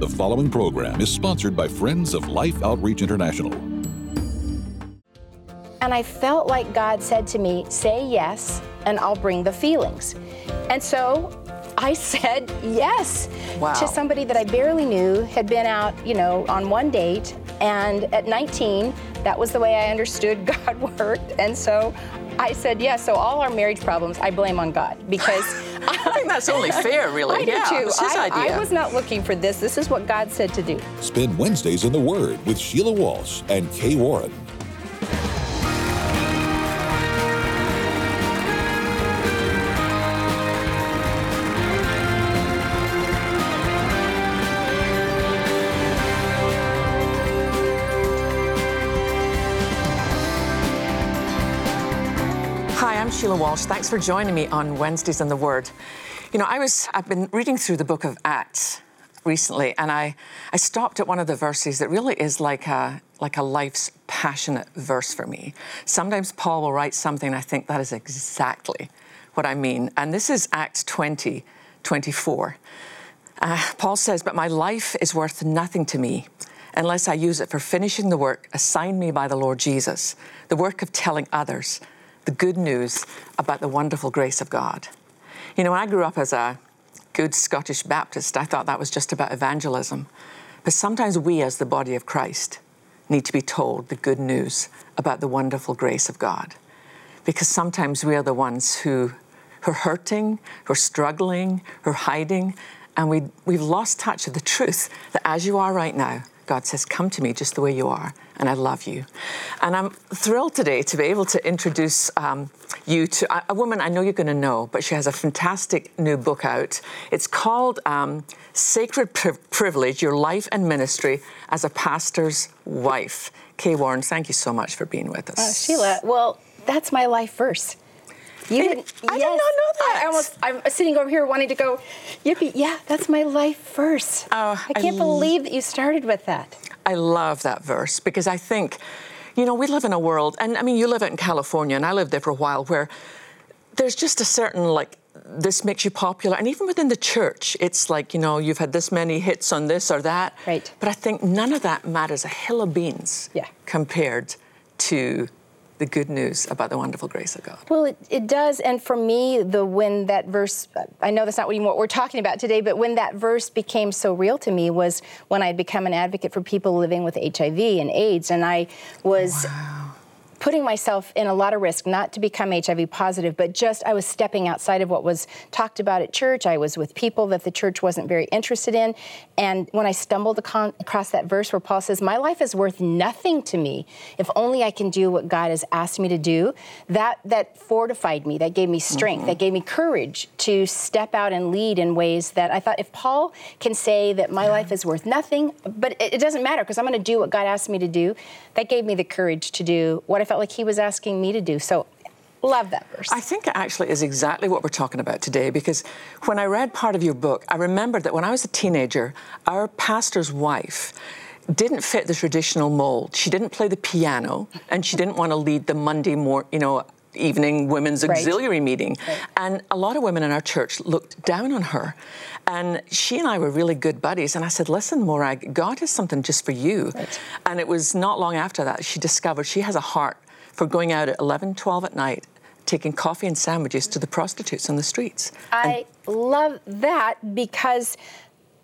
The following program is sponsored by Friends of Life Outreach International. And I felt like God said to me, Say yes, and I'll bring the feelings. And so I said yes Wow. to somebody that I barely knew, had been out, you know, on one date. And at 19, that was the way I understood God worked. And so I said yes. So all our marriage problems, I blame on God because I think that's only fair, really. I do yeah, too. It's his I, idea. I was not looking for this. This is what God said to do. Spend Wednesdays in the Word with Sheila Walsh and Kay Warren. Hi, I'm Sheila Walsh. Thanks for joining me on Wednesdays in the Word. You know, I was I've been reading through the book of Acts recently, and I I stopped at one of the verses that really is like a like a life's passionate verse for me. Sometimes Paul will write something, I think that is exactly what I mean. And this is Acts 20, 24. Uh, Paul says, But my life is worth nothing to me unless I use it for finishing the work assigned me by the Lord Jesus, the work of telling others the good news about the wonderful grace of God. You know, when I grew up as a good Scottish Baptist, I thought that was just about evangelism. But sometimes we, as the body of Christ, need to be told the good news about the wonderful grace of God. Because sometimes we are the ones who, who are hurting, who are struggling, who are hiding, and we, we've lost touch of the truth that as you are right now, God says, Come to me just the way you are, and I love you. And I'm thrilled today to be able to introduce um, you to a, a woman I know you're going to know, but she has a fantastic new book out. It's called um, Sacred Pri- Privilege Your Life and Ministry as a Pastor's Wife. Kay Warren, thank you so much for being with us. Uh, Sheila, well, that's my life verse. You didn't, I did not know that. I almost, I'm sitting over here wanting to go, yippee, yeah, that's my life verse. Oh, I can't I believe that you started with that. I love that verse because I think, you know, we live in a world, and I mean, you live out in California, and I lived there for a while, where there's just a certain, like, this makes you popular. And even within the church, it's like, you know, you've had this many hits on this or that. Right. But I think none of that matters a hill of beans Yeah. compared to the good news about the wonderful grace of God. Well, it, it does. And for me, the when that verse, I know that's not what, what we're talking about today, but when that verse became so real to me was when I'd become an advocate for people living with HIV and AIDS. And I was putting myself in a lot of risk not to become HIV positive, but just I was stepping outside of what was talked about at church. I was with people that the church wasn't very interested in. And when I stumbled across that verse where Paul says, My life is worth nothing to me if only I can do what God has asked me to do, that, that fortified me. That gave me strength. That mm-hmm. gave me courage to step out and lead in ways that I thought if Paul can say that my life is worth nothing, but it, it doesn't matter because I'm going to do what God asked me to do, that gave me the courage to do what I felt like he was asking me to do. So, love that verse. I think it actually is exactly what we're talking about today because when I read part of your book, I remembered that when I was a teenager, our pastor's wife didn't fit the traditional mold. She didn't play the piano and she didn't want to lead the Monday mor- you know, evening women's Right. auxiliary meeting. Right. And a lot of women in our church looked down on her. And she and I were really good buddies. And I said, Listen, Morag, God has something just for you. Right. And it was not long after that she discovered she has a heart for going out at 11, 12 at night, taking coffee and sandwiches to the prostitutes on the streets. I love that because,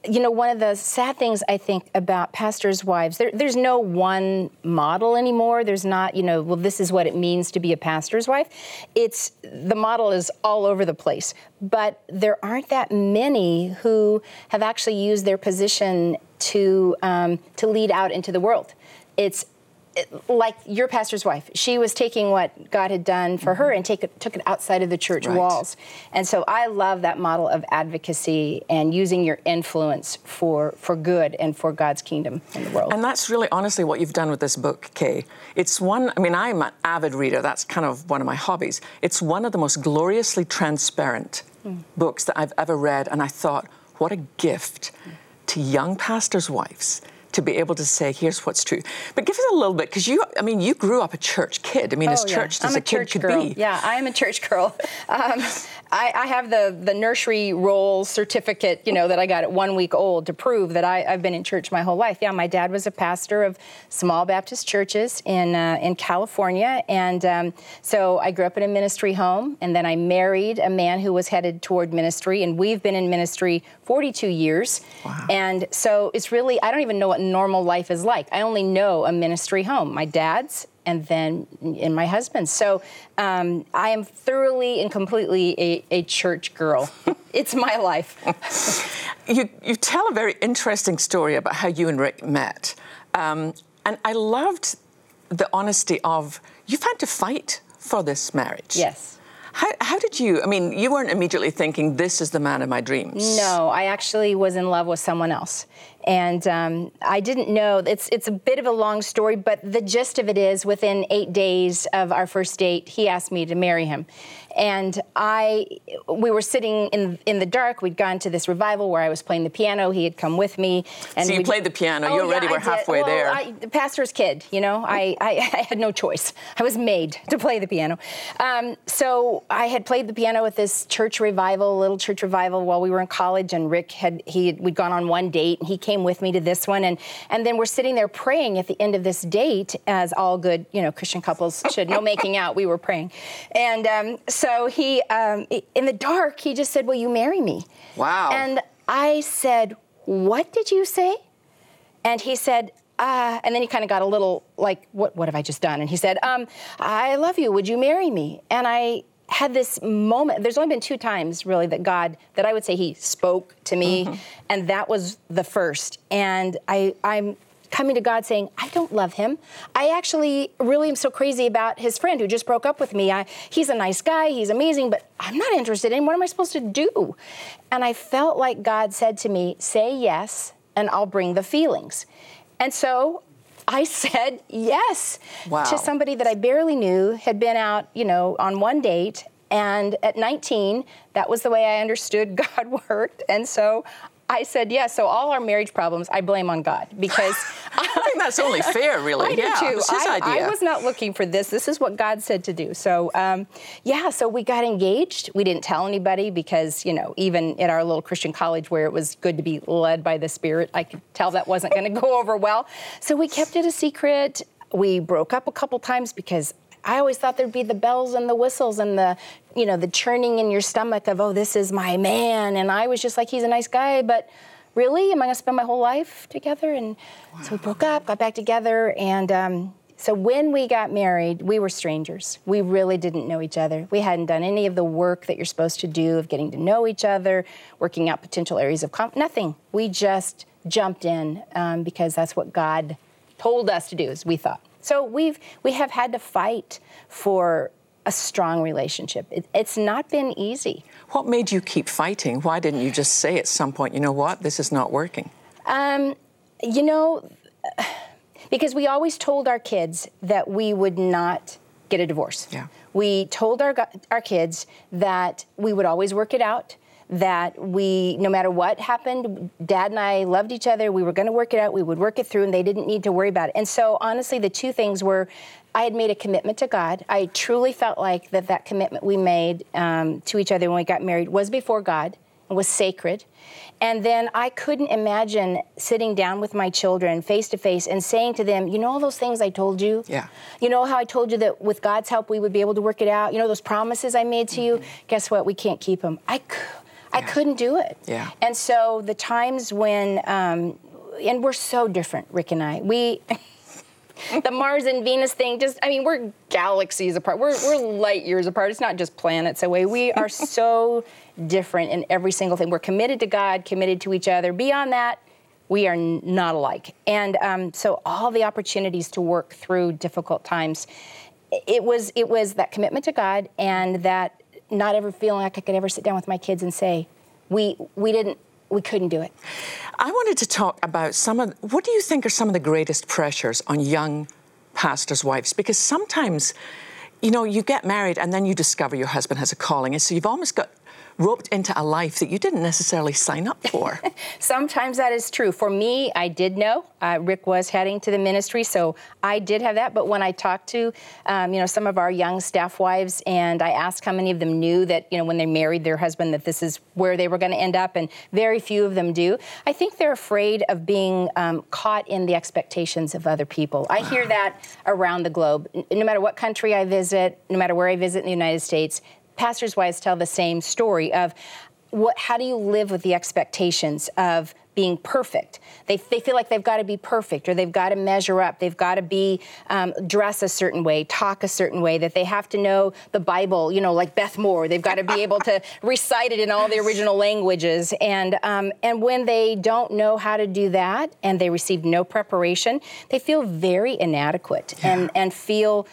you know, one of the sad things I think about pastors' wives, there, there's no one model anymore. There's not, you know, well, this is what it means to be a pastor's wife. It's the model is all over the place, but there aren't that many who have actually used their position to um, to lead out into the world. It's it- like your pastor's wife, she was taking what God had done for her and take it, took it outside of the church Right. walls. And so I love that model of advocacy and using your influence for, for good and for God's kingdom in the world. And that's really honestly what you've done with this book, Kay. It's one, I mean, I'm an avid reader, that's kind of one of my hobbies. It's one of the most gloriously transparent hmm. books that I've ever read, and I thought, what a gift to young pastors' wives to be able to say, here's what's true. But give us a little bit, because you, I mean, you grew up a church kid. I mean, oh, as church yeah. as I'm a, kid church could girl. be. Yeah, I am a church girl. Um, I, I, have the, the nursery roll certificate, you know, that I got at one week old to prove that I, have been in church my whole life. Yeah, my dad was a pastor of small Baptist churches in, uh, in California. And um, so I grew up in a ministry home, and then I married a man who was headed toward ministry, and we've been in ministry 42 years. Wow. And so it's really, I don't even know what normal life is like. I only know a ministry home. My dad's and then in my husband's. So um, I am thoroughly and completely a, a church girl. it's my life. you, you tell a very interesting story about how you and Rick met. Um, and I loved the honesty of you've had to fight for this marriage. Yes. How, how, did you? I mean, you weren't immediately thinking, this is the man of my dreams. No, I actually was in love with someone else and um, I didn't know. It's it's a bit of a long story, but the gist of it is, within eight days of our first date, he asked me to marry him, and I we were sitting in in the dark. We'd gone to this revival where I was playing the piano. He had come with me, and so you played the piano. Oh, you already yeah, were halfway well, there. I, the pastor's kid, you know. I, I, I had no choice. I was made to play the piano. Um, so I had played the piano at this church revival, little church revival, while we were in college. And Rick had he we'd gone on one date, and he came with me to this one, and and then we're sitting there praying at the end of this date, as all good you know Christian couples should. No making out. We were praying, and um, so he um, in the dark he just said, "Will you marry me?" Wow. And I said, "What did you say?" And he said, uh, and then he kind of got a little like, what, what have I just done? And he said, um, I love you. Would you marry me? And I had this moment. There's only been two times really that God, that I would say He spoke to me, mm-hmm. and that was the first. And I, I'm coming to God saying, I don't love him. I actually really am so crazy about his friend who just broke up with me. I, he's a nice guy, he's amazing, but I'm not interested in. What am I supposed to do? And I felt like God said to me, Say yes, and I'll bring the feelings. And so I said yes wow. to somebody that I barely knew, had been out, you know, on one date. And at 19, that was the way I understood God worked. And so I said yes. So all our marriage problems, I blame on God because I think that's only fair, really. I yeah, do too. his I, idea. I was not looking for this. This is what God said to do. So um, yeah, so we got engaged. We didn't tell anybody because you know even at our little Christian college where it was good to be led by the Spirit, I could tell that wasn't going to go over well. So we kept it a secret. We broke up a couple times because I always thought there'd be the bells and the whistles and the, you know, the churning in your stomach of, oh, this is my man. And I was just like, he's a nice guy, but really, am I going to spend my whole life together? And wow. so we broke up, got back together, and um, so when we got married, we were strangers. We really didn't know each other. We hadn't done any of the work that you're supposed to do of getting to know each other, working out potential areas of conflict. Nothing. We just jumped in um, because that's what God told us to do, as we thought. So we've we have had to fight for a strong relationship. It, it's not been easy. What made you keep fighting? Why didn't you just say at some point, you know what, this is not working? Um, you know, because we always told our kids that we would not get a divorce. Yeah. We told our our kids that we would always work it out that we, no matter what happened, dad and I loved each other. We were going to work it out. We would work it through, and they didn't need to worry about it. And so, honestly, the two things were I had made a commitment to God. I truly felt like that that commitment we made um, to each other when we got married was before God and was sacred. And then I couldn't imagine sitting down with my children face to face and saying to them, you know all those things I told you? Yeah. You know how I told you that with God's help we would be able to work it out? You know those promises I made to mm-hmm. you? Guess what? We can't keep them. I I couldn't do it. Yeah. And so the times when, um, and we're so different, Rick and I. We, the Mars and Venus thing, just, I mean, we're galaxies apart. We're, we're light years apart. It's not just planets away. We are so different in every single thing. We're committed to God, committed to each other. Beyond that, we are not alike. And um, so all the opportunities to work through difficult times, it was it was that commitment to God and that not ever feeling like I could ever sit down with my kids and say, we, we didn't, we couldn't do it. I wanted to talk about some of, what do you think are some of the greatest pressures on young pastors' wives? Because sometimes, you know, you get married and then you discover your husband has a calling. And so you've almost got roped into a life that you didn't necessarily sign up for. Sometimes that is true. For me, I did know uh, Rick was heading to the ministry, so I did have that. But when I talked to, um, you know, some of our young staff wives, and I asked how many of them knew that, you know, when they married their husband, that this is where they were going to end up, and very few of them do. I think they're afraid of being um, caught in the expectations of other people. I hear that around the globe. No matter what country I visit, no matter where I visit in the United States, pastors' wives tell the same story of what, how do you live with the expectations of being perfect. They, they feel like they've got to be perfect or they've got to measure up. They've got to be um, dress a certain way, talk a certain way, that they have to know the Bible, you know, like Beth Moore. They've got to be able to recite it in all the original languages. And, um, and when they don't know how to do that and they receive no preparation, they feel very inadequate yeah. and, and feel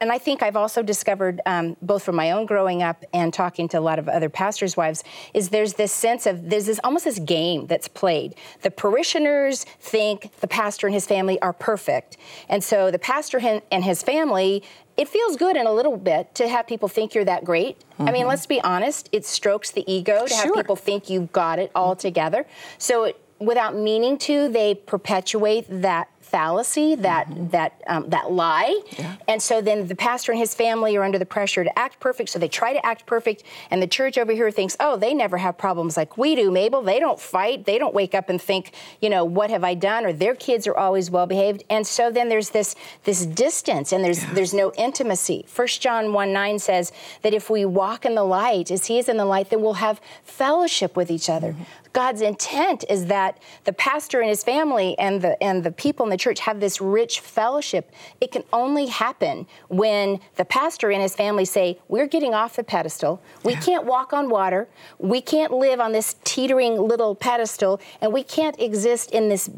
and I think I've also discovered, um, both from my own growing up and talking to a lot of other pastors' wives, is there's this sense of there's this almost this game that's played. The parishioners think the pastor and his family are perfect, and so the pastor and his family. It feels good in a little bit to have people think you're that great. Mm-hmm. I mean, mm-hmm. let's be honest, it strokes the ego to sure. have people think you've got it all together. So, it, without meaning to, they perpetuate that fallacy, that mm-hmm. that um, that lie, yeah. and so then the pastor and his family are under the pressure to act perfect. So they try to act perfect, and the church over here thinks, oh, they never have problems like we do, Mabel. They don't fight. They don't wake up and think, you know, what have I done? Or their kids are always well behaved, and so then there's this this distance, and there's yeah. there's no intimacy. First John one nine says that if we walk in the light as He is in the light, then we'll have fellowship with each other. Mm-hmm. God's intent is that the pastor and his family and the and the people in the church have this rich fellowship. It can only happen when the pastor and his family say, "We're getting off the pedestal. We yeah. can't walk on water. We can't live on this teetering little pedestal, and we can't exist in this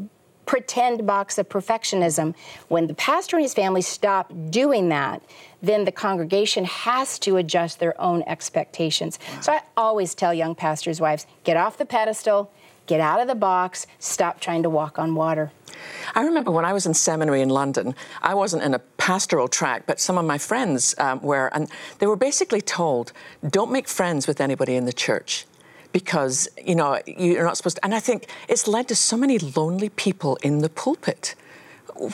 pretend box of perfectionism. When the pastor and his family stop doing that, then the congregation has to adjust their own expectations. Wow. So I always tell young pastors' wives get off the pedestal, get out of the box, stop trying to walk on water. I remember when I was in seminary in London, I wasn't in a pastoral track, but some of my friends um, were, and they were basically told, don't make friends with anybody in the church because you know you're not supposed to. And I think it's led to so many lonely people in the pulpit.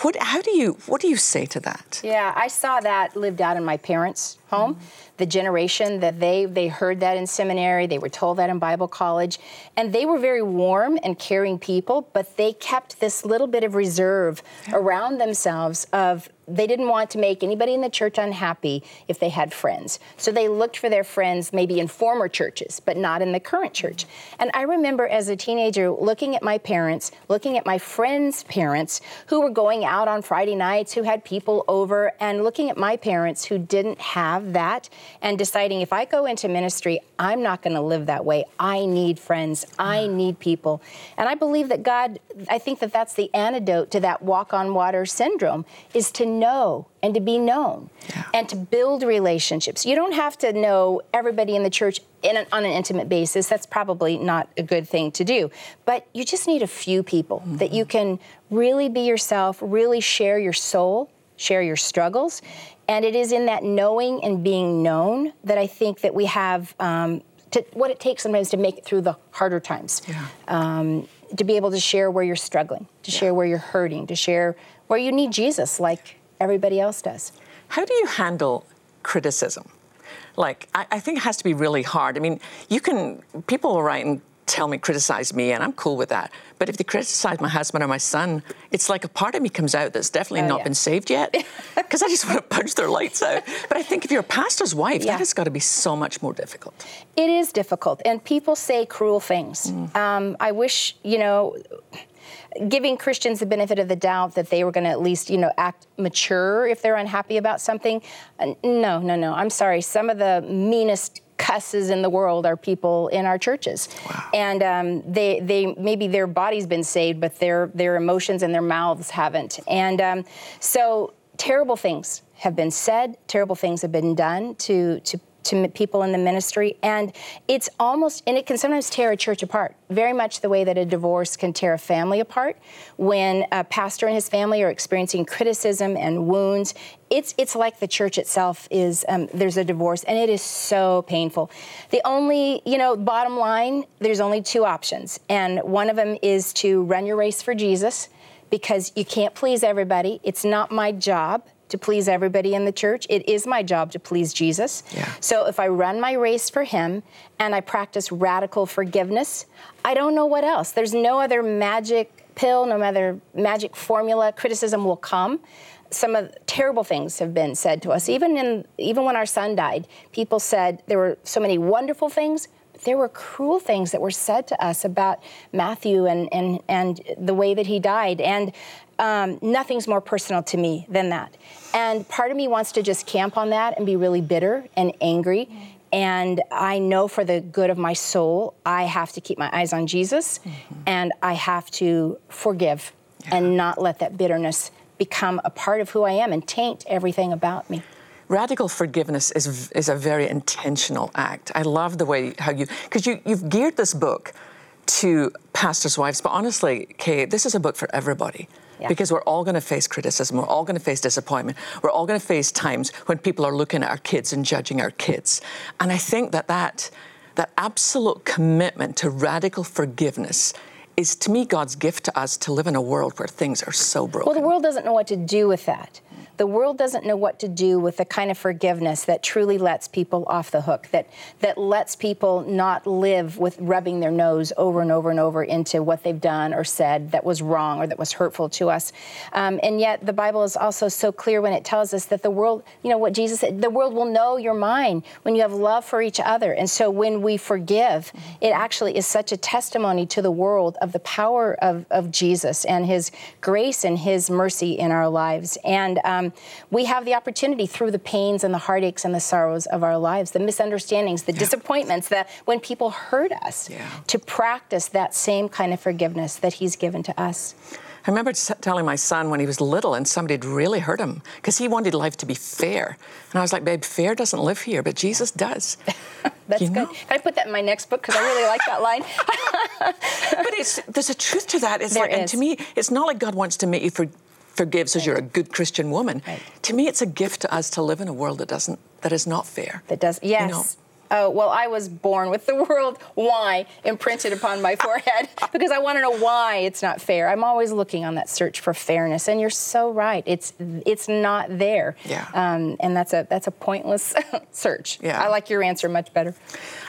What? How do you? What do you say to that? Yeah, I saw that lived out in my parents' home. Mm-hmm the generation that they they heard that in seminary, they were told that in Bible college, and they were very warm and caring people, but they kept this little bit of reserve yeah. around themselves of they didn't want to make anybody in the church unhappy if they had friends. So they looked for their friends maybe in former churches, but not in the current church. And I remember as a teenager looking at my parents, looking at my friends' parents who were going out on Friday nights, who had people over, and looking at my parents who didn't have that and deciding if I go into ministry, I'm not going to live that way. I need friends. I need people. And I believe that God, I think that that's the antidote to that walk on water syndrome is to know and to be known yeah. and to build relationships. You don't have to know everybody in the church in an, on an intimate basis. That's probably not a good thing to do. But you just need a few people mm-hmm. that you can really be yourself, really share your soul, share your struggles, and it is in that knowing and being known that I think that we have um, to, what it takes sometimes to make it through the harder times. Yeah. Um, to be able to share where you're struggling, to yeah. share where you're hurting, to share where you need Jesus like everybody else does. How do you handle criticism? Like, I, I think it has to be really hard. I mean, you can, people will write and tell me, criticize me, and I'm cool with that. But if they criticize my husband or my son, it's like a part of me comes out that's definitely oh, not yeah. been saved yet because I just want to punch their lights out. But I think if you're a pastor's wife, yeah. that has got to be so much more difficult. It is difficult, and people say cruel things. Mm. Um, I wish, you know, giving Christians the benefit of the doubt that they were going to at least, you know, act mature if they're unhappy about something. Uh, no, no, no. I'm sorry. Some of the meanest cusses in the world are people in our churches, wow. and um, they they maybe their body's been saved, but their their emotions and their mouths haven't, and um, so terrible things have been said, terrible things have been done to to to people in the ministry. And it's almost, and it can sometimes tear a church apart, very much the way that a divorce can tear a family apart. When a pastor and his family are experiencing criticism and wounds, it's, it's like the church itself is, um, there's a divorce, and it is so painful. The only, you know, bottom line, there's only two options. And one of them is to run your race for Jesus because you can't please everybody. It's not my job to please everybody in the church. It is my job to please Jesus. Yeah. So if I run my race for Him and I practice radical forgiveness, I don't know what else. There's no other magic pill, no other magic formula. Criticism will come. Some of terrible things have been said to us. Even in even when our son died, people said there were so many wonderful things, there were cruel things that were said to us about Matthew and, and, and the way that he died. And um, nothing's more personal to me than that. And part of me wants to just camp on that and be really bitter and angry. And I know for the good of my soul, I have to keep my eyes on Jesus mm-hmm. and I have to forgive yeah. and not let that bitterness become a part of who I am and taint everything about me radical forgiveness is, is a very intentional act. I love the way how you, because you, you've geared this book to pastors' wives, but honestly, Kay, this is a book for everybody. Yeah. Because we're all going to face criticism, we're all going to face disappointment, we're all going to face times when people are looking at our kids and judging our kids. And I think that that, that absolute commitment to radical forgiveness is to me God's gift to us to live in a world where things are so broken. Well, the world doesn't know what to do with that the world doesn't know what to do with the kind of forgiveness that truly lets people off the hook, that, that lets people not live with rubbing their nose over and over and over into what they've done or said that was wrong or that was hurtful to us. Um, and yet, the Bible is also so clear when it tells us that the world, you know, what Jesus said, the world will know your mind when you have love for each other. And so when we forgive, it actually is such a testimony to the world of the power of, of Jesus and his grace and his mercy in our lives. And um, um, we have the opportunity through the pains and the heartaches and the sorrows of our lives, the misunderstandings, the yeah. disappointments, that when people hurt us, yeah. to practice that same kind of forgiveness that He's given to us. I remember telling my son when he was little and somebody had really hurt him because he wanted life to be fair. And I was like, babe, fair doesn't live here, but Jesus does. That's you good. Know? Can I put that in my next book? Because I really like that line. but there's a truth to that. It's there like, is. and to me, it's not like God wants to make you for, forgives as you're a good Christian woman. Right. To me, it's a gift to us to live in a world that doesn't that is not fair. That does yes. You know? Oh, well, I was born with the world why imprinted upon my forehead because I want to know why it's not fair. I'm always looking on that search for fairness, and you're so right. It's it's not there. Yeah. Um, and that's a that's a pointless search. Yeah. I like your answer much better.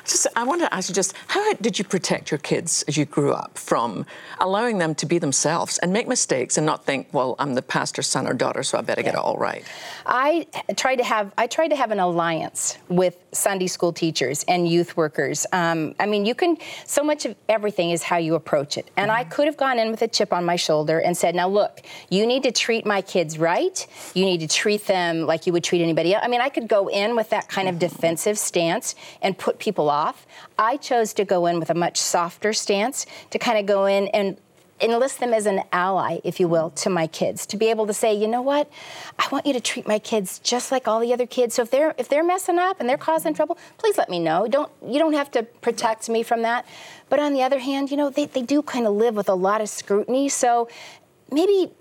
Just, I want to ask you just how did you protect your kids as you grew up from allowing them to be themselves and make mistakes and not think, well, I'm the pastor's son or daughter, so I better yeah. get it all right. I tried to have I tried to have an alliance with Sunday school teachers and youth workers. Um, I mean, you can so much of everything is how you approach it. And mm-hmm. I could have gone in with a chip on my shoulder and said, "Now look, you need to treat my kids right. You need to treat them like you would treat anybody else." I mean, I could go in with that kind of mm-hmm. defensive stance and put people off. I chose to go in with a much softer stance to kind of go in and enlist them as an ally, if you will, to my kids to be able to say, you know what, I want you to treat my kids just like all the other kids. So if they're if they're messing up and they're causing trouble, please let me know. Don't you don't have to protect me from that. But on the other hand, you know they, they do kind of live with a lot of scrutiny. So maybe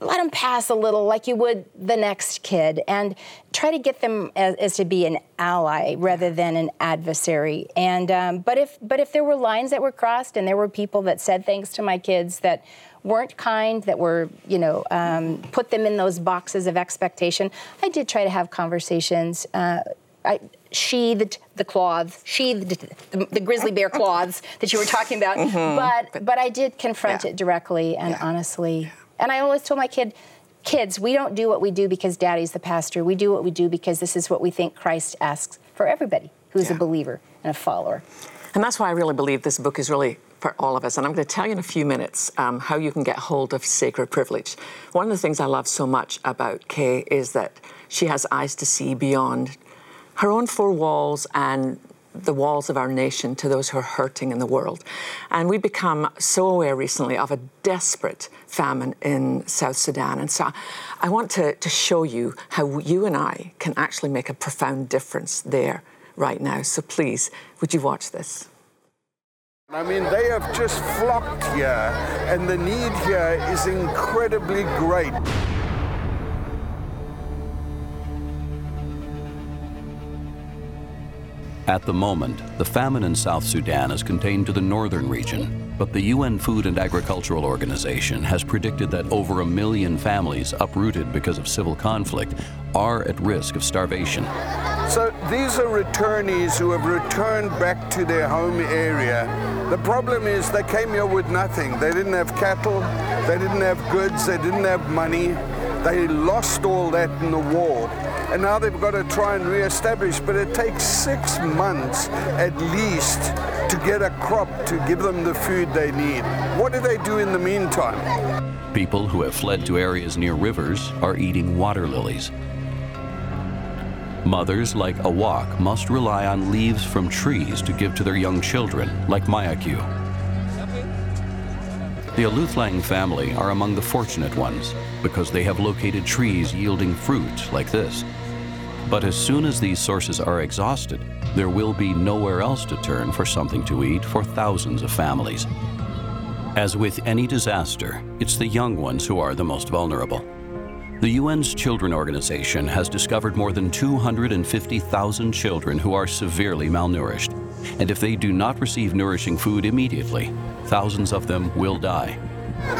let them pass a little like you would the next kid and try to get them as, as to be an ally rather than an adversary and um, but if but if there were lines that were crossed and there were people that said things to my kids that weren't kind that were you know um, put them in those boxes of expectation i did try to have conversations uh, I, sheathed the cloths, sheathed the, the, grizzly bear cloths that you were talking about. Mm-hmm. But but I did confront yeah. it directly and yeah. honestly. And I always told my kid, kids, we don't do what we do because daddy's the pastor. We do what we do because this is what we think Christ asks for everybody who's yeah. a believer and a follower. And that's why I really believe this book is really for all of us. And I'm going to tell you in a few minutes um, how you can get hold of sacred privilege. One of the things I love so much about Kay is that she has eyes to see beyond her own four walls and the walls of our nation to those who are hurting in the world. And we've become so aware recently of a desperate famine in South Sudan. And so I want to, to show you how you and I can actually make a profound difference there right now. So please, would you watch this? I mean, they have just flocked here, and the need here is incredibly great. At the moment, the famine in South Sudan is contained to the northern region, but the UN Food and Agricultural Organization has predicted that over a million families uprooted because of civil conflict are at risk of starvation. So these are returnees who have returned back to their home area. The problem is they came here with nothing. They didn't have cattle, they didn't have goods, they didn't have money. They lost all that in the war and now they've got to try and re-establish. But it takes six months at least to get a crop to give them the food they need. What do they do in the meantime? People who have fled to areas near rivers are eating water lilies. Mothers like Awak must rely on leaves from trees to give to their young children, like Mayaku. The Aluthlang family are among the fortunate ones because they have located trees yielding fruit like this. But as soon as these sources are exhausted, there will be nowhere else to turn for something to eat for thousands of families. As with any disaster, it's the young ones who are the most vulnerable. The UN's Children Organization has discovered more than 250,000 children who are severely malnourished. And if they do not receive nourishing food immediately, thousands of them will die.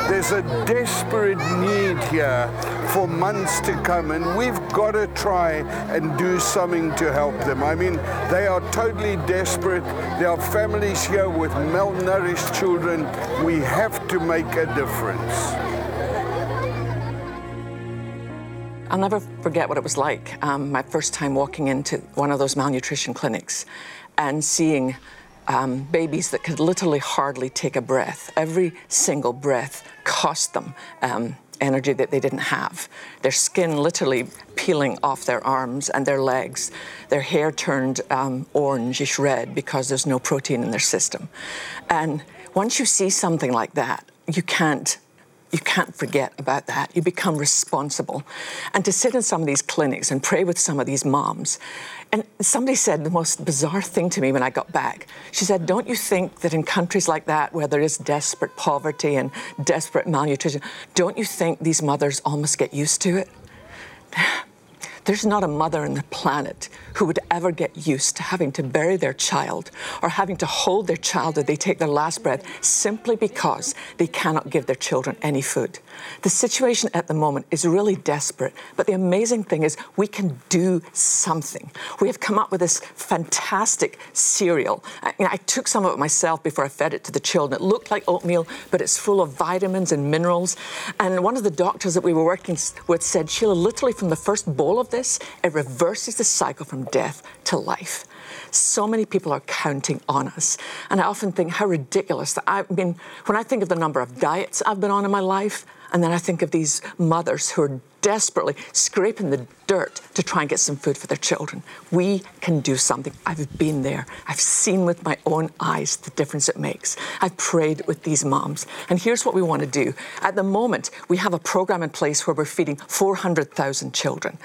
There's a desperate need here for months to come, and we've got to try and do something to help them. I mean, they are totally desperate. There are families here with malnourished children. We have to make a difference. I'll never forget what it was like um, my first time walking into one of those malnutrition clinics and seeing um, babies that could literally hardly take a breath. Every single breath cost them um, energy that they didn't have. Their skin literally peeling off their arms and their legs. Their hair turned um, orangish red because there's no protein in their system. And once you see something like that, you can't you can't forget about that. You become responsible. And to sit in some of these clinics and pray with some of these moms. And somebody said the most bizarre thing to me when I got back. She said, Don't you think that in countries like that, where there is desperate poverty and desperate malnutrition, don't you think these mothers almost get used to it? There's not a mother on the planet who would ever get used to having to bury their child or having to hold their child as they take their last breath simply because they cannot give their children any food. The situation at the moment is really desperate, but the amazing thing is we can do something. We have come up with this fantastic cereal. I, I took some of it myself before I fed it to the children. It looked like oatmeal, but it's full of vitamins and minerals. And one of the doctors that we were working with said, Sheila, literally from the first bowl of this, it reverses the cycle from death to life. So many people are counting on us. And I often think how ridiculous that I mean, when I think of the number of diets I've been on in my life, and then I think of these mothers who are desperately scraping the dirt to try and get some food for their children. We can do something. I've been there. I've seen with my own eyes the difference it makes. I've prayed with these moms. And here's what we want to do. At the moment, we have a program in place where we're feeding 400,000 children.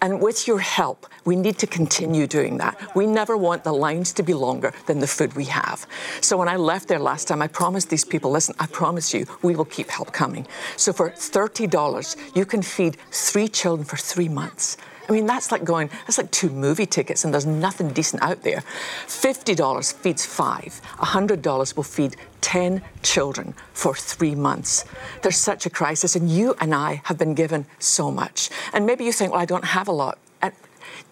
And with your help, we need to continue doing that. We never want the lines to be longer than the food we have. So when I left there last time, I promised these people, listen, I promise you, we will keep help coming. So for $30, you can feed three children for three months. I mean, that's like going, that's like two movie tickets, and there's nothing decent out there. $50 feeds five, $100 will feed 10 children for three months. There's such a crisis, and you and I have been given so much. And maybe you think, well, I don't have a lot. And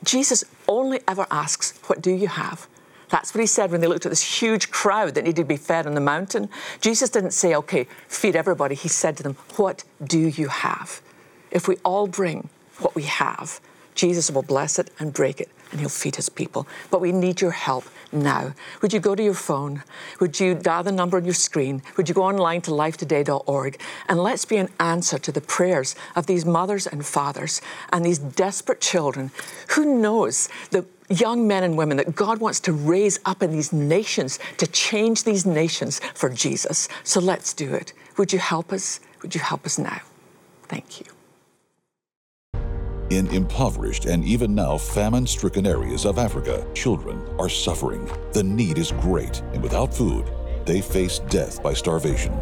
Jesus only ever asks, What do you have? That's what he said when they looked at this huge crowd that needed to be fed on the mountain. Jesus didn't say, okay, feed everybody. He said to them, What do you have? If we all bring what we have, Jesus will bless it and break it, and He'll feed His people. But we need your help now. Would you go to your phone? Would you dial the number on your screen? Would you go online to lifetoday.org? And let's be an answer to the prayers of these mothers and fathers and these desperate children. Who knows the young men and women that God wants to raise up in these nations to change these nations for Jesus. So let's do it. Would you help us? Would you help us now? Thank you. In impoverished and even now famine stricken areas of Africa, children are suffering. The need is great, and without food, they face death by starvation.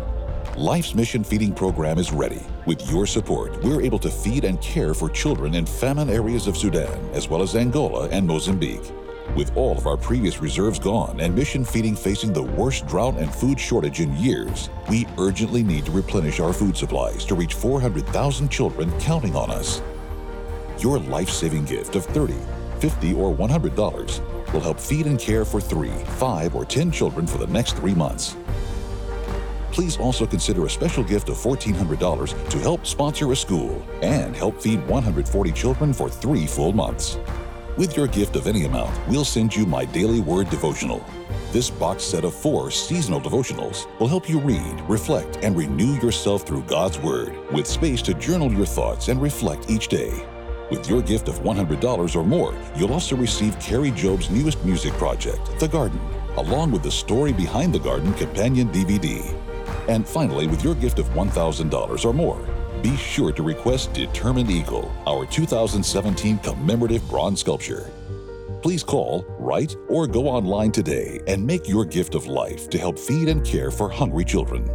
Life's Mission Feeding Program is ready. With your support, we're able to feed and care for children in famine areas of Sudan, as well as Angola and Mozambique. With all of our previous reserves gone and Mission Feeding facing the worst drought and food shortage in years, we urgently need to replenish our food supplies to reach 400,000 children counting on us. Your life saving gift of $30, $50, or $100 will help feed and care for three, five, or 10 children for the next three months. Please also consider a special gift of $1,400 to help sponsor a school and help feed 140 children for three full months. With your gift of any amount, we'll send you my daily word devotional. This box set of four seasonal devotionals will help you read, reflect, and renew yourself through God's Word, with space to journal your thoughts and reflect each day. With your gift of $100 or more, you'll also receive Kari Jobe's newest music project, The Garden, along with the Story Behind the Garden companion DVD. And finally, with your gift of $1,000 or more, be sure to request Determined Eagle, our 2017 commemorative bronze sculpture. Please call, write, or go online today and make your gift of life to help feed and care for hungry children.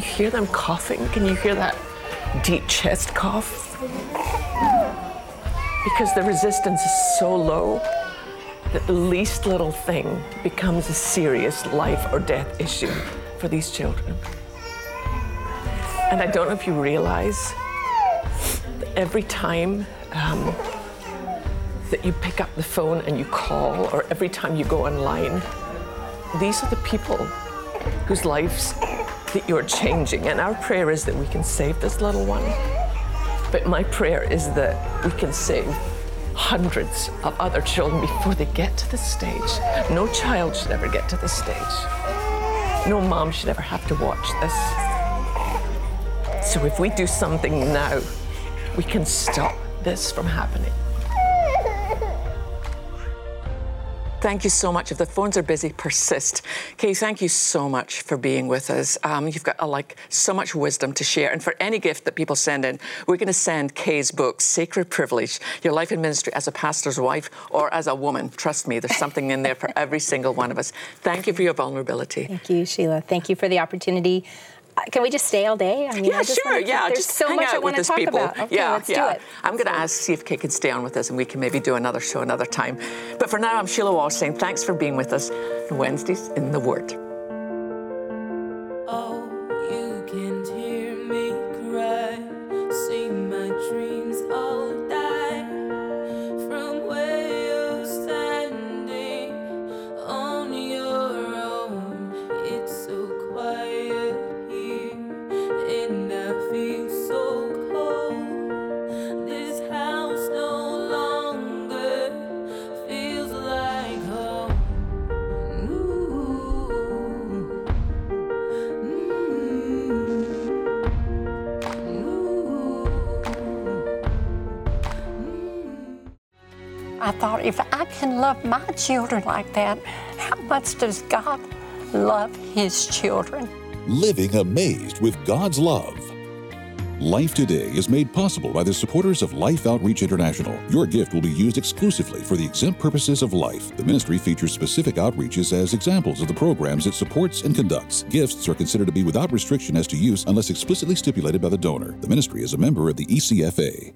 You hear them coughing? Can you hear that deep chest cough? Because the resistance is so low that the least little thing becomes a serious life or death issue for these children. And I don't know if you realize every time um, that you pick up the phone and you call, or every time you go online, these are the people whose lives that you're changing. And our prayer is that we can save this little one. But my prayer is that we can save hundreds of other children before they get to this stage. No child should ever get to this stage. No mom should ever have to watch this. So if we do something now, we can stop this from happening. Thank you so much. If the phones are busy, persist. Kay, thank you so much for being with us. Um, you've got uh, like so much wisdom to share. And for any gift that people send in, we're going to send Kay's book, Sacred Privilege Your Life in Ministry as a Pastor's Wife or as a Woman. Trust me, there's something in there for every single one of us. Thank you for your vulnerability. Thank you, Sheila. Thank you for the opportunity. Can we just stay all day? I mean, Yeah, I just sure. keep- Yeah, There's just so hang much out I want to talk people. about. Okay, yeah, let's yeah. do it. I'm going to ask see if Kate can stay on with us, and we can maybe do another show another time. But for now, I'm Sheila Walsh saying thanks for being with us. Wednesdays in the Word. Thought if I can love my children like that, how much does God love His children? Living amazed with God's love. Life Today is made possible by the supporters of Life Outreach International. Your gift will be used exclusively for the exempt purposes of life. The ministry features specific outreaches as examples of the programs it supports and conducts. Gifts are considered to be without restriction as to use unless explicitly stipulated by the donor. The ministry is a member of the ECFA.